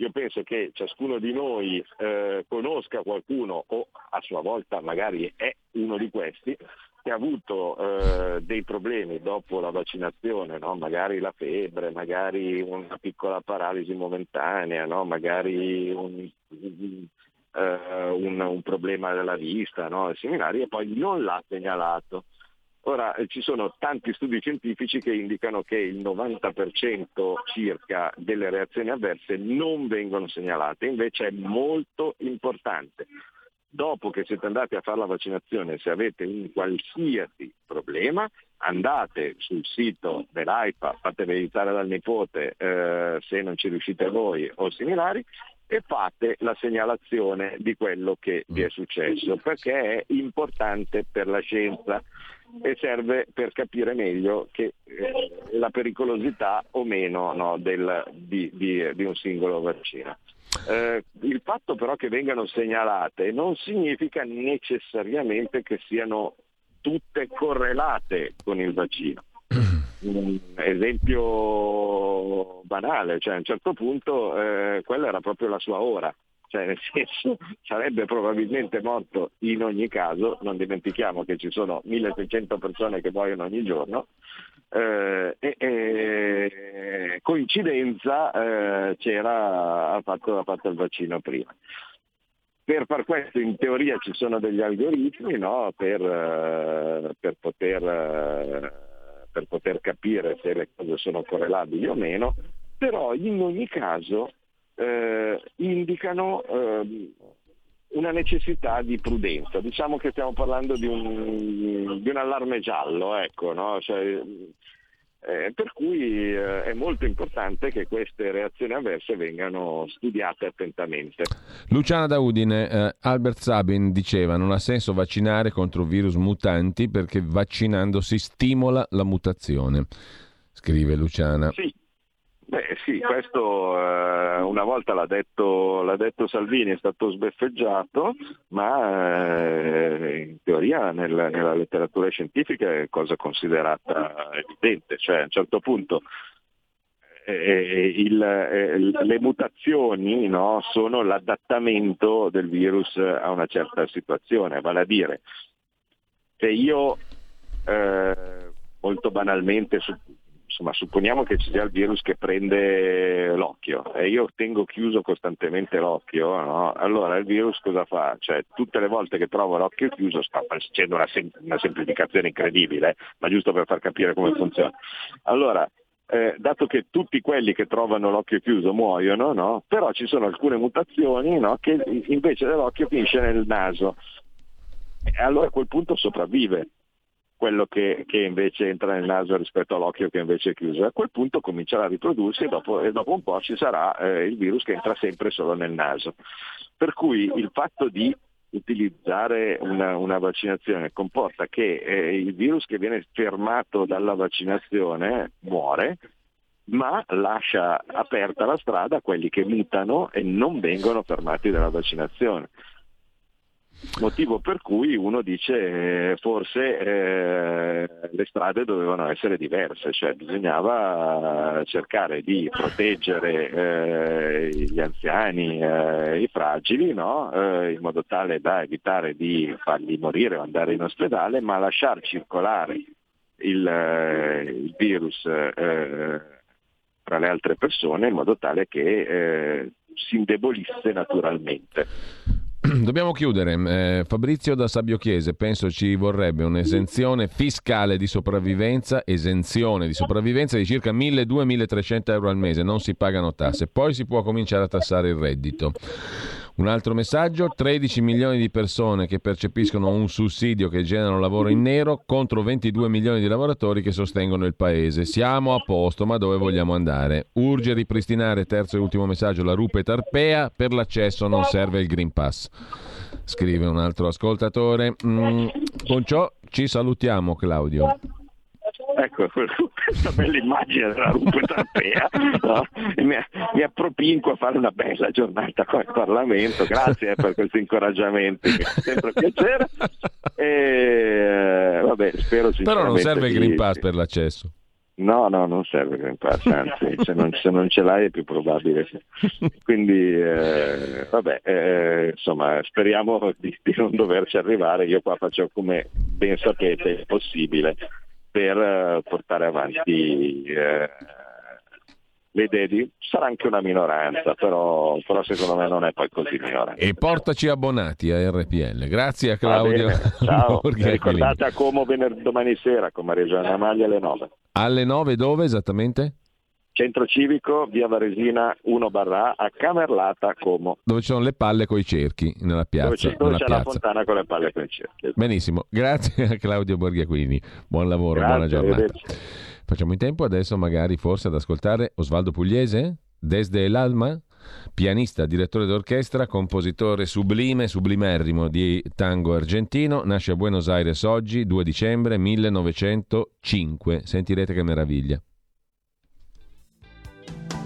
Io penso che ciascuno di noi eh, conosca qualcuno o a sua volta magari è uno di questi che ha avuto eh, dei problemi dopo la vaccinazione, no? magari la febbre, magari una piccola paralisi momentanea, no? magari un, uh, un, un, problema della vista, no? similari, e poi non l'ha segnalato. Ora eh, ci sono tanti studi scientifici che indicano che il 90% circa delle reazioni avverse non vengono segnalate, invece è molto importante. Dopo che siete andati a fare la vaccinazione, se avete un qualsiasi problema, andate sul sito dell'AIPA, fatevi aiutare dal nipote eh, se non ci riuscite voi o similari, e fate la segnalazione di quello che vi è successo, perché è importante per la scienza e serve per capire meglio che, eh, la pericolosità o meno no, del, di, di, di, un singolo vaccino. Eh, il fatto però che vengano segnalate non significa necessariamente che siano tutte correlate con il vaccino. Un esempio banale, cioè a un certo punto eh, quella era proprio la sua ora, cioè nel senso sarebbe probabilmente morto in ogni caso, non dimentichiamo che ci sono 1600 persone che muoiono ogni giorno, eh, e, e, coincidenza eh, c'era, ha fatto, ha fatto il vaccino prima. Per far questo in teoria ci sono degli algoritmi no, per, eh, per, poter, eh, per, poter, capire se le cose sono correlabili o meno, però in ogni caso eh, indicano eh, una necessità di prudenza. Diciamo che stiamo parlando di un, di un allarme giallo, ecco, no? cioè, eh, per cui eh, è molto importante che queste reazioni avverse vengano studiate attentamente. Luciana Daudine, eh, Albert Sabin diceva non ha senso vaccinare contro virus mutanti perché vaccinando si stimola la mutazione, scrive Luciana. Sì, Beh sì, questo eh, una volta l'ha detto, l'ha detto, Salvini, è stato sbeffeggiato, ma eh, in teoria nel, nella letteratura scientifica è cosa considerata evidente, cioè a un certo punto eh, eh il, eh, le mutazioni no, sono l'adattamento del virus a una certa situazione, vale a dire se io eh, molto banalmente insomma, supponiamo che ci sia il virus che prende l'occhio e io tengo chiuso costantemente l'occhio, no? allora il virus cosa fa? Cioè, tutte le volte che trovo l'occhio chiuso, sta facendo una, sem- una semplificazione incredibile, ma giusto per far capire come funziona. Allora, eh, dato che tutti quelli che trovano l'occhio chiuso muoiono, no? però ci sono alcune mutazioni no? che invece dell'occhio finisce nel naso. E allora a quel punto sopravvive quello che, che, invece entra nel naso rispetto all'occhio che invece è chiuso. A quel punto comincerà a riprodursi e dopo, e dopo un po' ci sarà eh, il virus che entra sempre solo nel naso. Per cui il fatto di utilizzare una, una vaccinazione comporta che eh, il virus che viene fermato dalla vaccinazione muore, ma lascia aperta la strada a quelli che mutano e non vengono fermati dalla vaccinazione. Motivo per cui uno dice eh, forse eh, le strade dovevano essere diverse, cioè bisognava cercare di proteggere eh, gli anziani, eh, i fragili, no? Eh, in modo tale da evitare di farli morire o andare in ospedale, ma lasciar circolare il, eh, il virus tra le altre persone in modo tale che si indebolisse naturalmente. Dobbiamo chiudere. Eh, Fabrizio da Sabio Chiese, penso ci vorrebbe un'esenzione fiscale di sopravvivenza, esenzione di sopravvivenza di circa 1.200-1.300 euro al mese, non si pagano tasse, poi si può cominciare a tassare il reddito. Un altro messaggio, 13 milioni di persone che percepiscono un sussidio che generano lavoro in nero contro 22 milioni di lavoratori che sostengono il paese. Siamo a posto, ma dove vogliamo andare? Urge ripristinare, terzo e ultimo messaggio, la rupe tarpea, per l'accesso non serve il Green Pass. Scrive un altro ascoltatore. Mm, con ciò ci salutiamo Claudio. Ecco, questa bella immagine della Rumpetarpea no? mi, mi appropinco a fare una bella giornata qua in Parlamento, grazie eh, per questi incoraggiamenti, fa sempre piacere. E, vabbè, spero Però non serve il Green Pass per l'accesso. No, no, non serve il Green Pass, anzi, se non, se non, ce l'hai è più probabile. Quindi, eh, vabbè, eh, insomma, speriamo di, di, non doverci arrivare. Io qua faccio come ben sapete il possibile per eh, portare avanti eh, le idee di... sarà anche una minoranza, però, però, secondo me non è poi così minorante. E portaci abbonati a RPL. Grazie a Claudio. Ciao, ricordate a Como venerdì domani sera con Maria Giovanna Maglia alle 9. Alle 9 dove esattamente? Centro civico, via Varesina 1 barra a Camerlata, Como. Dove ci sono le palle con i cerchi nella piazza. Dove c'è, dove c'è la fontana con le palle con i cerchi. Benissimo, grazie a Claudio Borghiaquini. Buon lavoro, grazie, buona giornata. Facciamo in tempo adesso magari forse ad ascoltare Osvaldo Pugliese, Desde l'Alma, pianista, direttore d'orchestra, compositore sublime, sublimerrimo di tango argentino, nasce a Buenos Aires oggi, 2 dicembre 1905. Sentirete che meraviglia.